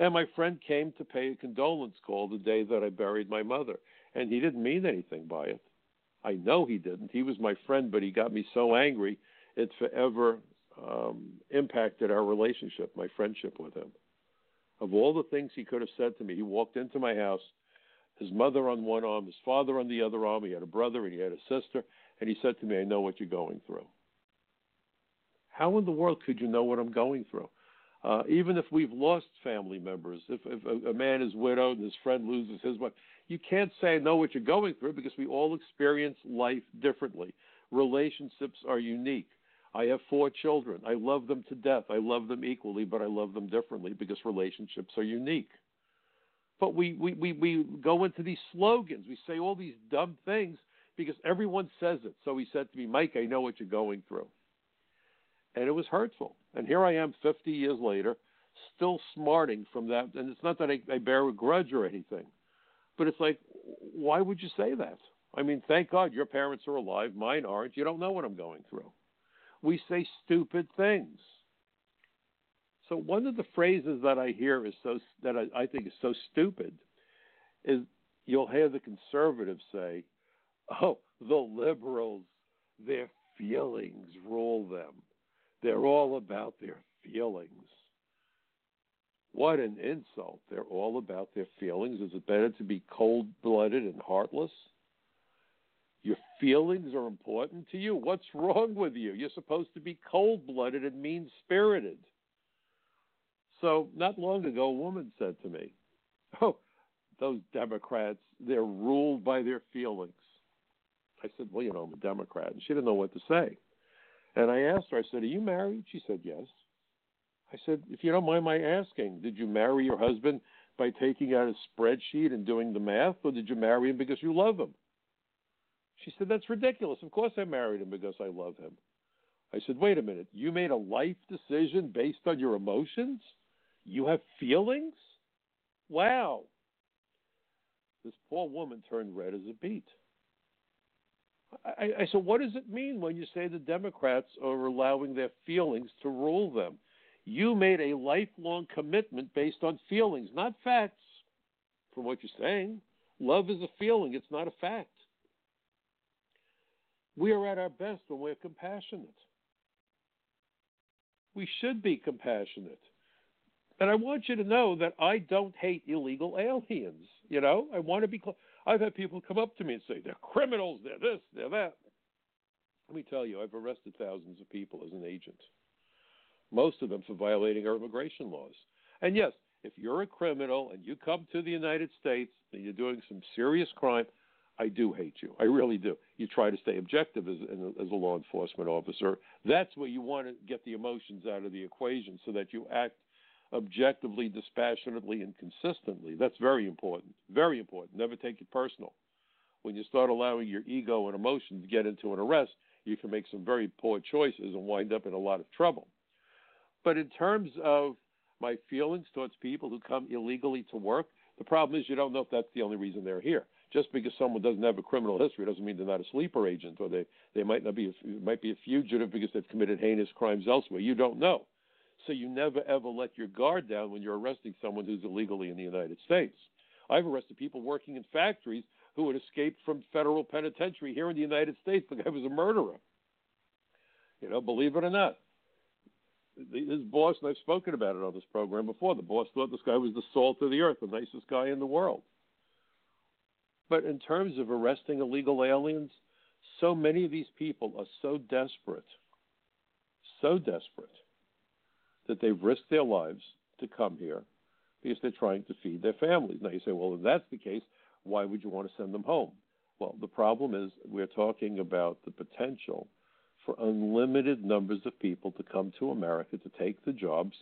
And my friend came to pay a condolence call the day that I buried my mother. And he didn't mean anything by it. I know he didn't. He was my friend, but he got me so angry, it forever um, impacted our relationship, my friendship with him. Of all the things he could have said to me, he walked into my house, his mother on one arm, his father on the other arm. He had a brother and he had a sister. And he said to me, I know what you're going through. How in the world could you know what I'm going through? Uh, even if we've lost family members, if, if a, a, man is widowed and his friend loses his wife, you can't say I know what you're going through because we all experience life differently. Relationships are unique. I have four children. I love them to death. I love them equally, but I love them differently because relationships are unique. But we, we, we, we go into these slogans. We say all these dumb things because everyone says it. So he said to me, Mike, I know what you're going through and it was hurtful. And here I am 50 years later, still smarting from that. And it's not that I, I bear a grudge or anything, but it's like, why would you say that? I mean, thank God your parents are alive, mine aren't. You don't know what I'm going through. We say stupid things. So one of the phrases that I hear is so that I, I think is so stupid is you'll hear the conservatives say, "Oh, the liberals, their feelings rule them." They're all about their feelings. What an insult. They're all about their feelings. Is it better to be cold blooded and heartless? Your feelings are important to you. What's wrong with you? You're supposed to be cold blooded and mean spirited. So, not long ago, a woman said to me, Oh, those Democrats, they're ruled by their feelings. I said, Well, you know, I'm a Democrat. And she didn't know what to say. And I asked her, I said, Are you married? She said, Yes. I said, If you don't mind my asking, did you marry your husband by taking out a spreadsheet and doing the math, or did you marry him because you love him? She said, That's ridiculous. Of course I married him because I love him. I said, Wait a minute. You made a life decision based on your emotions? You have feelings? Wow. This poor woman turned red as a beet. I, I said, what does it mean when you say the Democrats are allowing their feelings to rule them? You made a lifelong commitment based on feelings, not facts, from what you're saying. Love is a feeling, it's not a fact. We are at our best when we're compassionate. We should be compassionate. And I want you to know that I don't hate illegal aliens. You know, I want to be. Cl- I've had people come up to me and say they're criminals, they're this, they're that. Let me tell you, I've arrested thousands of people as an agent. Most of them for violating our immigration laws. And yes, if you're a criminal and you come to the United States and you're doing some serious crime, I do hate you. I really do. You try to stay objective as, as a law enforcement officer. That's where you want to get the emotions out of the equation so that you act objectively, dispassionately, and consistently. That's very important. Very important. Never take it personal. When you start allowing your ego and emotions to get into an arrest, you can make some very poor choices and wind up in a lot of trouble. But in terms of my feelings towards people who come illegally to work, the problem is you don't know if that's the only reason they're here. Just because someone doesn't have a criminal history doesn't mean they're not a sleeper agent, or they, they might not be a, might be a fugitive because they've committed heinous crimes elsewhere. You don't know. So you never ever let your guard down when you're arresting someone who's illegally in the United States. I've arrested people working in factories who had escaped from federal penitentiary here in the United States. The guy was a murderer. You know, believe it or not. His boss, and I've spoken about it on this program before, the boss thought this guy was the salt of the earth, the nicest guy in the world. But in terms of arresting illegal aliens, so many of these people are so desperate, so desperate, that they've risked their lives to come here because they're trying to feed their families. Now you say, well, if that's the case, why would you want to send them home? Well, the problem is we're talking about the potential for unlimited numbers of people to come to America to take the jobs,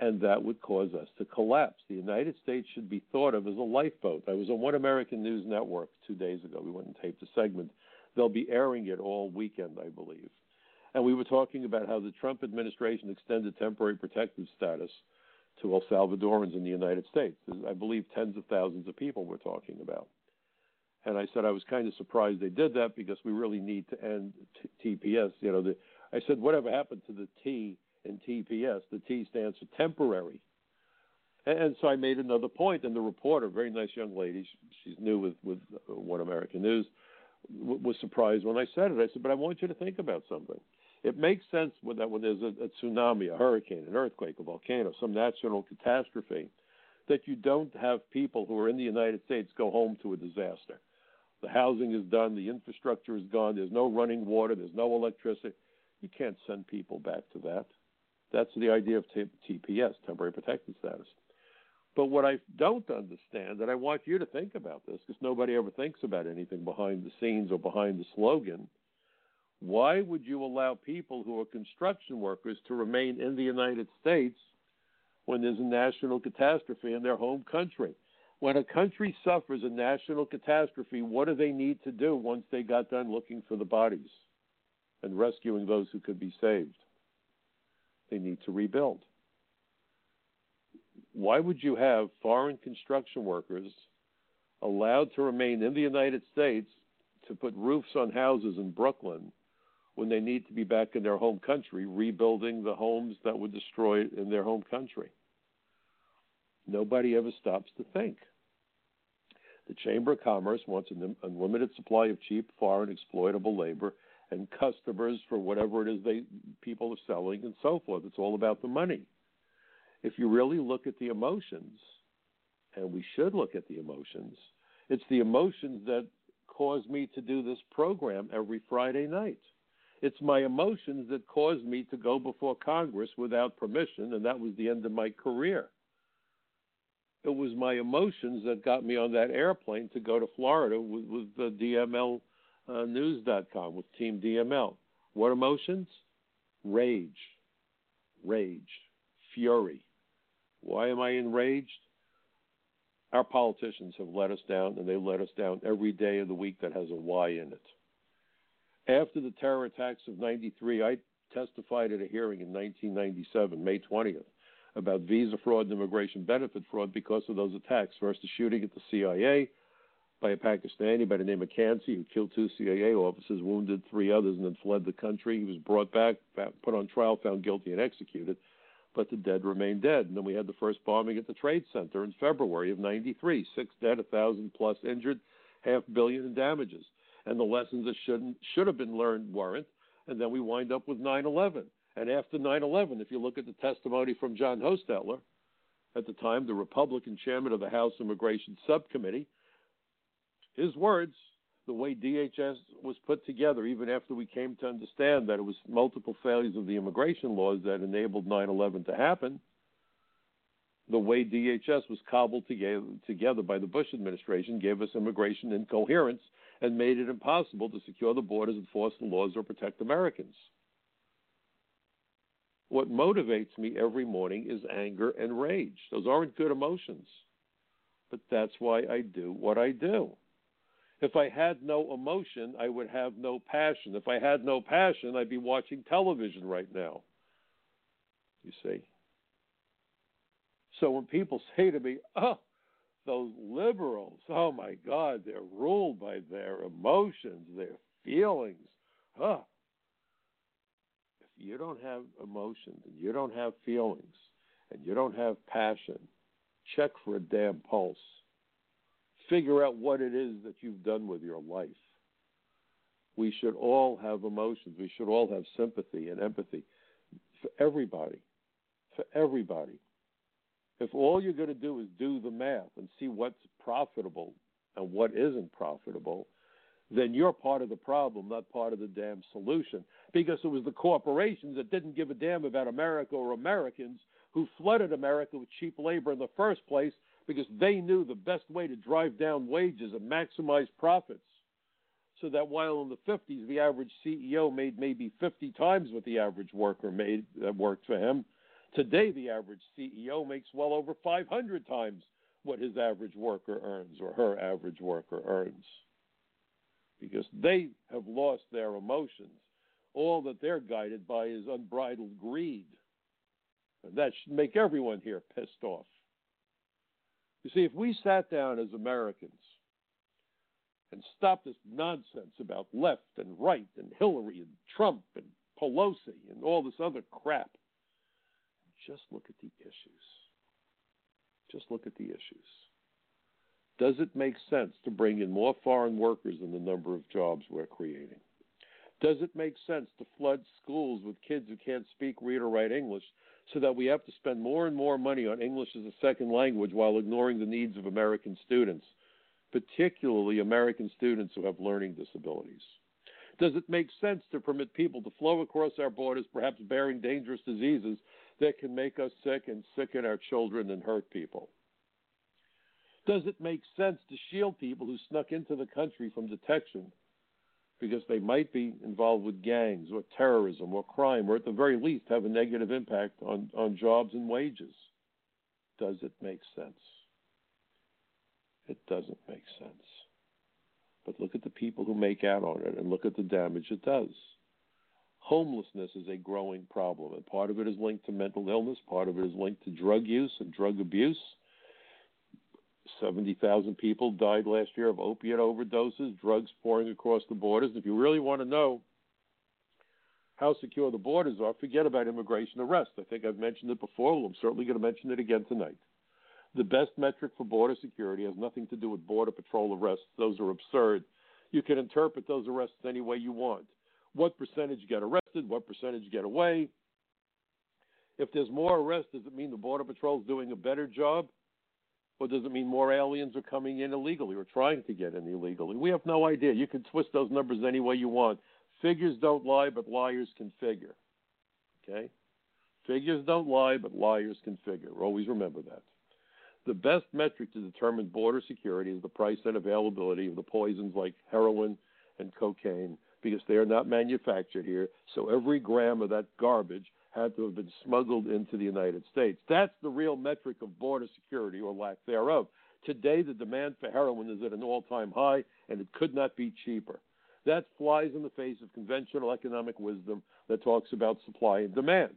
and that would cause us to collapse. The United States should be thought of as a lifeboat. I was on One American News Network two days ago. We went and taped a segment. They'll be airing it all weekend, I believe. And we were talking about how the Trump administration extended temporary protective status to El Salvadorans in the United States. I believe tens of thousands of people we're talking about. And I said I was kind of surprised they did that because we really need to end t- TPS. You know, the, I said whatever happened to the T in TPS? The T stands for temporary. And, and so I made another point, and the reporter, very nice young lady, she, she's new with with uh, One American News, w- was surprised when I said it. I said, but I want you to think about something. It makes sense when that when there's a, a tsunami, a hurricane, an earthquake, a volcano, some natural catastrophe, that you don't have people who are in the United States go home to a disaster. The housing is done, the infrastructure is gone, there's no running water, there's no electricity. You can't send people back to that. That's the idea of T- TPS, temporary protected status. But what I don't understand, and I want you to think about this, because nobody ever thinks about anything behind the scenes or behind the slogan. Why would you allow people who are construction workers to remain in the United States when there's a national catastrophe in their home country? when a country suffers a national catastrophe, what do they need to do once they got done looking for the bodies and rescuing those who could be saved? They need to rebuild. Why would you have foreign construction workers allowed to remain in the United States to put roofs on houses in Brooklyn when they need to be back in their home country, rebuilding the homes that were destroyed in their home country? Nobody ever stops to think. The Chamber of Commerce wants an unlimited supply of cheap, foreign, exploitable labor and customers for whatever it is they people are selling and so forth. It's all about the money. If you really look at the emotions, and we should look at the emotions, it's the emotions that cause me to do this program every Friday night. It's my emotions that caused me to go before Congress without permission, and that was the end of my career it was my emotions that got me on that airplane to go to Florida with, with the DML uh, with Team DML. What emotions? Rage, rage, fury. Why am I enraged? Our politicians have let us down, and they let us down every day of the week that has a Y in it. After the terror attacks of 93, I testified at a hearing in 1997, May 20th about visa fraud and immigration benefit fraud because of those attacks. First, the shooting at the CIA by a Pakistani by the name of Kansi, who killed two CIA officers, wounded three others, and then fled the country. He was brought back, put on trial, found guilty, and executed. But the dead remained dead. And then we had the first bombing at the Trade Center in February of '93. Six dead, a thousand plus injured, half billion in damages. And the lessons that should should have been learned weren't. And then we wind up with 9/11 And after 9 11, if you look at the testimony from John Hostettler, at the time the Republican chairman of the House Immigration Subcommittee, his words, the way DHS was put together, even after we came to understand that it was multiple failures of the immigration laws that enabled 9 11 to happen, the way DHS was cobbled together by the Bush administration gave us immigration incoherence and made it impossible to secure the borders, enforce the laws, or protect Americans. What motivates me every morning is anger and rage. Those aren't good emotions, but that's why I do what I do. If I had no emotion, I would have no passion. If I had no passion, I'd be watching television right now. You see? So when people say to me, oh, those liberals, oh my God, they're ruled by their emotions, their feelings. Huh. If you don't have emotions and you don't have feelings and you don't have passion, check for a damn pulse. Figure out what it is that you've done with your life. We should all have emotions. We should all have sympathy and empathy for everybody. For everybody if all you're going to do is do the math and see what's profitable and what isn't profitable, then you're part of the problem, not part of the damn solution. Because it was the corporations that didn't give a damn about America or Americans who flooded America with cheap labor in the first place because they knew the best way to drive down wages and maximize profits. So that while in the 50s the average CEO made maybe 50 times what the average worker made that worked for him, Today, the average CEO makes well over 500 times what his average worker earns or her average worker earns because they have lost their emotions. All that they're guided by is unbridled greed. And that should make everyone here pissed off. You see, if we sat down as Americans and stopped this nonsense about left and right and Hillary and Trump and Pelosi and all this other crap, just look at the issues. Just look at the issues. Does it make sense to bring in more foreign workers than the number of jobs we're creating? Does it make sense to flood schools with kids who can't speak, read, or write English so that we have to spend more and more money on English as a second language while ignoring the needs of American students, particularly American students who have learning disabilities? Does it make sense to permit people to flow across our borders, perhaps bearing dangerous diseases, that can make us sick and sicken our children and hurt people? Does it make sense to shield people who snuck into the country from detection because they might be involved with gangs or terrorism or crime, or at the very least have a negative impact on, on jobs and wages? Does it make sense? It doesn't make sense. But look at the people who make out on it and look at the damage it does homelessness is a growing problem, and part of it is linked to mental illness, part of it is linked to drug use and drug abuse. 70,000 people died last year of opiate overdoses, drugs pouring across the borders. If you really want to know how secure the borders are, forget about immigration arrest. I think I've mentioned it before. Well, I'm certainly going to mention it again tonight. The best metric for border security has nothing to do with Border Patrol arrests. Those are absurd. You can interpret those arrests any way you want what percentage get arrested, what percentage get away. If there's more arrests, does it mean the Border Patrol is doing a better job? Or does it mean more aliens are coming in illegally or trying to get in illegally? We have no idea. You can twist those numbers any way you want. Figures don't lie, but liars can figure. Okay? Figures don't lie, but liars can figure. Always remember that. The best metric to determine border security is the price and availability of the poisons like heroin and cocaine because they are not manufactured here. So every gram of that garbage had to have been smuggled into the United States. That's the real metric of border security or lack thereof. Today, the demand for heroin is at an all time high, and it could not be cheaper. That flies in the face of conventional economic wisdom that talks about supply and demand.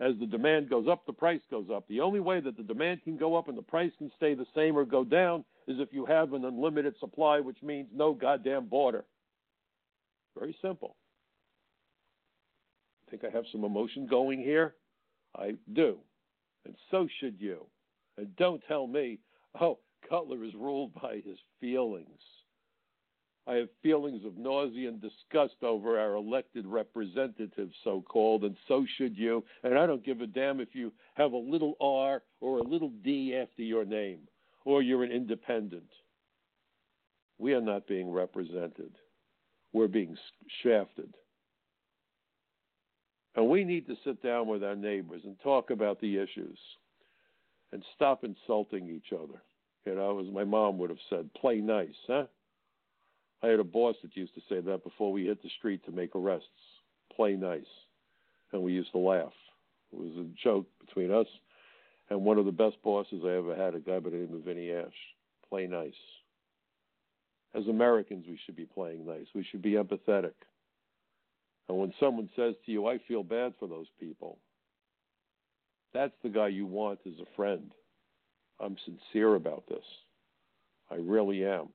As the demand goes up, the price goes up. The only way that the demand can go up and the price can stay the same or go down is if you have an unlimited supply, which means no goddamn border. Very simple. I Think I have some emotion going here? I do. And so should you. And don't tell me, oh, Cutler is ruled by his feelings. I have feelings of nausea and disgust over our elected representatives, so called, and so should you. And I don't give a damn if you have a little R or a little D after your name, or you're an independent. We are not being represented, we're being shafted. And we need to sit down with our neighbors and talk about the issues and stop insulting each other. You know, as my mom would have said, play nice, huh? I had a boss that used to say that before we hit the street to make arrests. Play nice. And we used to laugh. It was a joke between us. And one of the best bosses I ever had, a guy by the name of Vinny Ash. Play nice. As Americans, we should be playing nice. We should be empathetic. And when someone says to you, I feel bad for those people, that's the guy you want as a friend. I'm sincere about this. I really am.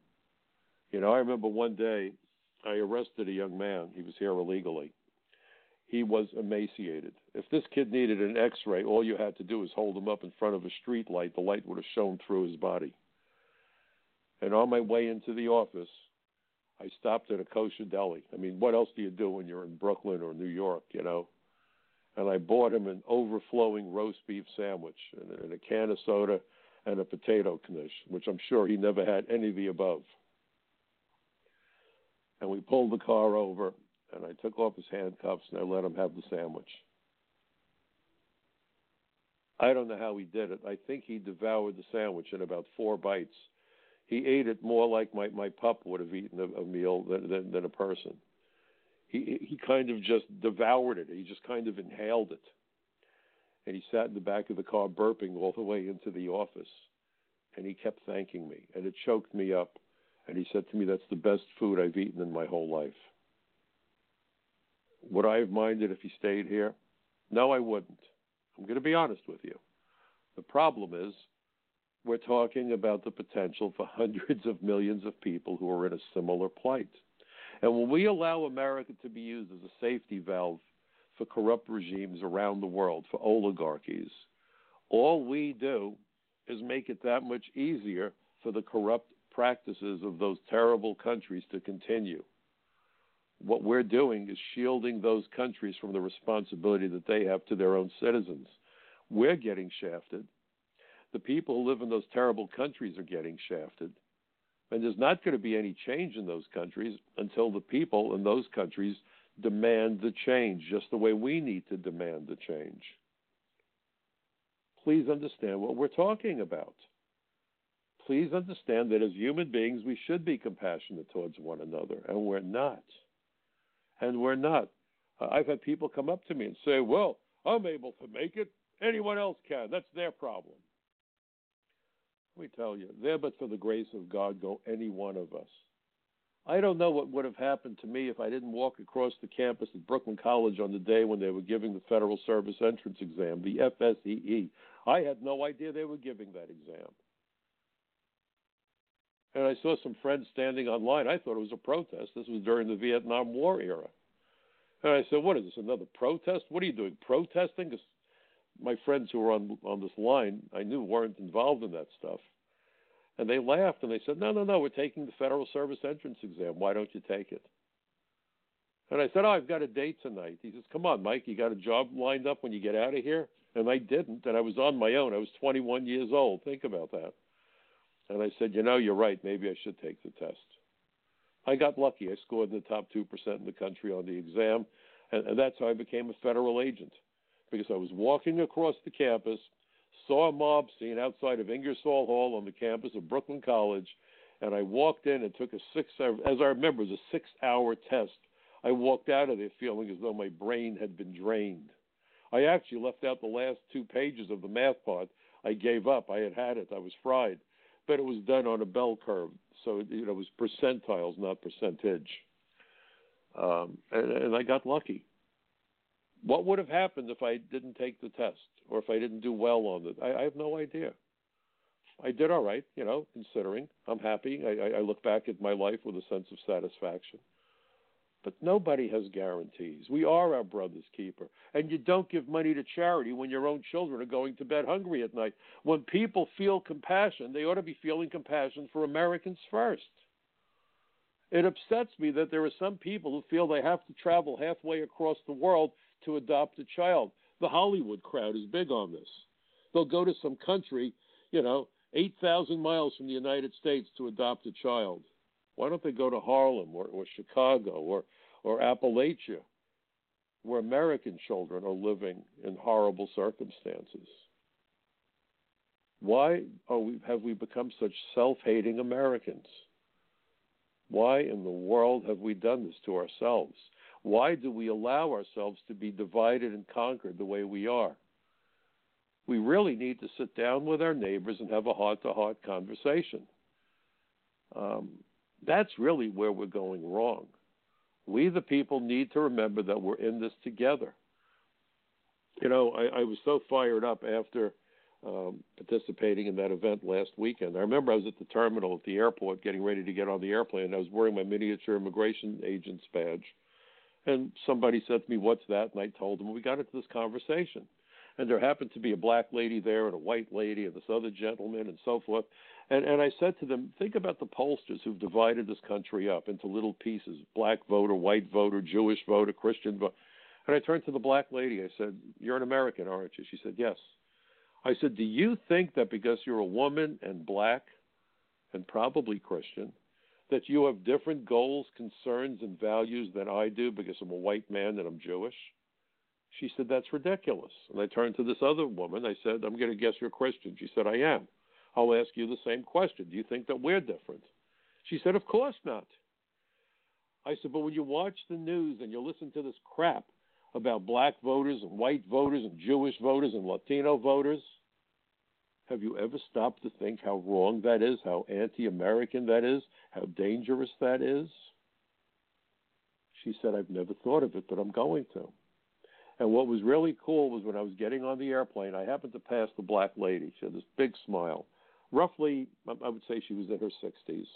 You know, I remember one day I arrested a young man. He was here illegally. He was emaciated. If this kid needed an x ray, all you had to do was hold him up in front of a street light. The light would have shone through his body. And on my way into the office, I stopped at a kosher deli. I mean, what else do you do when you're in Brooklyn or New York, you know? And I bought him an overflowing roast beef sandwich and, and a can of soda and a potato knish, which I'm sure he never had any of the above. And we pulled the car over, and I took off his handcuffs and I let him have the sandwich. I don't know how he did it. I think he devoured the sandwich in about four bites he ate it more like my my pup would have eaten a, a meal than, than than a person. He he kind of just devoured it. He just kind of inhaled it, and he sat in the back of the car burping all the way into the office, and he kept thanking me, and it choked me up, and he said to me, "That's the best food I've eaten in my whole life." Would I have minded if he stayed here? No, I wouldn't. I'm going to be honest with you. The problem is we're talking about the potential for hundreds of millions of people who are in a similar plight. And when we allow America to be used as a safety valve for corrupt regimes around the world, for oligarchies, all we do is make it that much easier for the corrupt practices of those terrible countries to continue. What we're doing is shielding those countries from the responsibility that they have to their own citizens. We're getting shafted the people who live in those terrible countries are getting shafted. And there's not going to be any change in those countries until the people in those countries demand the change, just the way we need to demand the change. Please understand what we're talking about. Please understand that as human beings, we should be compassionate towards one another, and we're not. And we're not. I've had people come up to me and say, Well, I'm able to make it. Anyone else can. That's their problem. Let me tell you, there but for the grace of God go any one of us. I don't know what would have happened to me if I didn't walk across the campus at Brooklyn College on the day when they were giving the Federal Service Entrance Exam, the FSEE. I had no idea they were giving that exam. And I saw some friends standing online. I thought it was a protest. This was during the Vietnam War era. And I said, What is this, another protest? What are you doing, protesting? My friends who were on on this line, I knew weren't involved in that stuff, and they laughed and they said, "No, no, no, we're taking the Federal Service Entrance Exam. Why don't you take it?" And I said, "Oh, I've got a date tonight." He says, "Come on, Mike, you got a job lined up when you get out of here?" And I didn't, and I was on my own. I was 21 years old. Think about that. And I said, "You know, you're right. Maybe I should take the test." I got lucky. I scored in the top two percent in the country on the exam, and, and that's how I became a federal agent because I was walking across the campus, saw a mob scene outside of Ingersoll Hall on the campus of Brooklyn College, and I walked in and took a six, as I remember, it was a six-hour test. I walked out of there feeling as though my brain had been drained. I actually left out the last two pages of the math part. I gave up. I had had it. I was fried, but it was done on a bell curve, so you know it was percentiles, not percentage. Um, and, and I got lucky. What would have happened if I didn't take the test or if I didn't do well on it? I, I have no idea. I did all right, you know, considering. I'm happy. I, I look back at my life with a sense of satisfaction. But nobody has guarantees. We are our brother's keeper. And you don't give money to charity when your own children are going to bed hungry at night. When people feel compassion, they ought to be feeling compassion for Americans first. It upsets me that there are some people who feel they have to travel halfway across the world to adopt a child. The Hollywood crowd is big on this. They'll go to some country, you know, 8,000 miles from the United States to adopt a child. Why don't they go to Harlem or, or Chicago or, or Appalachia, where American children are living in horrible circumstances? Why we, have we become such self hating Americans? Why in the world have we done this to ourselves? Why do we allow ourselves to be divided and conquered the way we are? We really need to sit down with our neighbors and have a heart to heart conversation. Um, that's really where we're going wrong. We, the people, need to remember that we're in this together. You know, I, I was so fired up after um, participating in that event last weekend. I remember I was at the terminal at the airport getting ready to get on the airplane. I was wearing my miniature immigration agent's badge. And somebody said to me, What's that? And I told them, We got into this conversation. And there happened to be a black lady there and a white lady and this other gentleman and so forth. And, and I said to them, Think about the pollsters who've divided this country up into little pieces black voter, white voter, Jewish voter, Christian voter. And I turned to the black lady. I said, You're an American, aren't you? She said, Yes. I said, Do you think that because you're a woman and black and probably Christian, that you have different goals, concerns, and values than I do because I'm a white man and I'm Jewish? She said, That's ridiculous. And I turned to this other woman. I said, I'm going to guess you're Christian. She said, I am. I'll ask you the same question. Do you think that we're different? She said, Of course not. I said, But when you watch the news and you listen to this crap about black voters and white voters and Jewish voters and Latino voters, have you ever stopped to think how wrong that is, how anti American that is, how dangerous that is? She said, I've never thought of it, but I'm going to. And what was really cool was when I was getting on the airplane, I happened to pass the black lady. She had this big smile. Roughly, I would say she was in her 60s.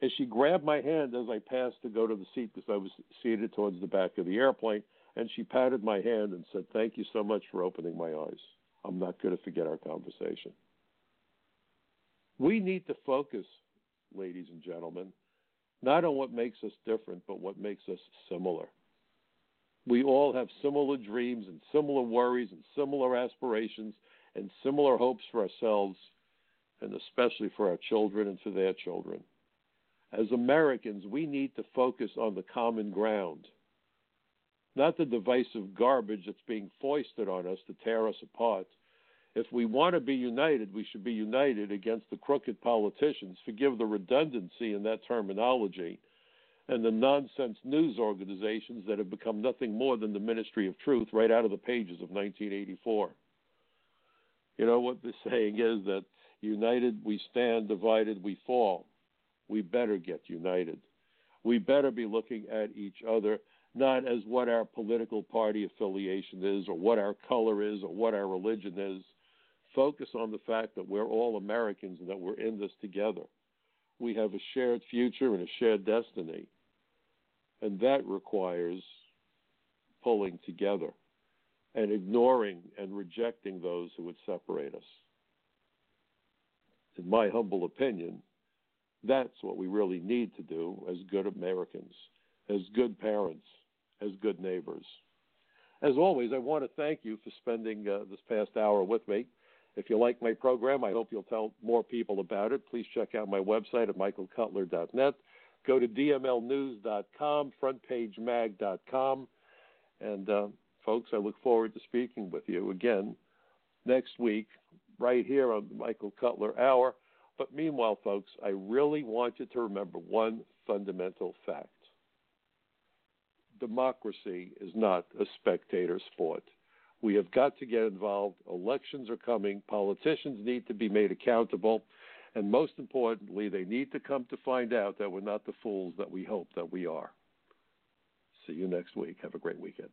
And she grabbed my hand as I passed to go to the seat because I was seated towards the back of the airplane. And she patted my hand and said, Thank you so much for opening my eyes. I'm not going to forget our conversation. We need to focus, ladies and gentlemen, not on what makes us different, but what makes us similar. We all have similar dreams and similar worries and similar aspirations and similar hopes for ourselves and especially for our children and for their children. As Americans, we need to focus on the common ground not the divisive garbage that's being foisted on us to tear us apart. If we want to be united, we should be united against the crooked politicians. Forgive the redundancy in that terminology. And the nonsense news organizations that have become nothing more than the Ministry of Truth right out of the pages of 1984. You know what the saying is that united we stand, divided we fall. We better get united. We better be looking at each other not as what our political party affiliation is or what our color is or what our religion is. Focus on the fact that we're all Americans and that we're in this together. We have a shared future and a shared destiny. And that requires pulling together and ignoring and rejecting those who would separate us. In my humble opinion, that's what we really need to do as good Americans, as good parents, as good neighbors. As always, I want to thank you for spending uh, this past hour with me. If you like my program, I hope you'll tell more people about it. Please check out my website at michaelcutler.net. Go to dmlnews.com, frontpagemag.com. And uh, folks, I look forward to speaking with you again next week, right here on the Michael Cutler Hour. But meanwhile, folks, I really want you to remember one fundamental fact democracy is not a spectator sport. We have got to get involved. Elections are coming. Politicians need to be made accountable. And most importantly, they need to come to find out that we're not the fools that we hope that we are. See you next week. Have a great weekend.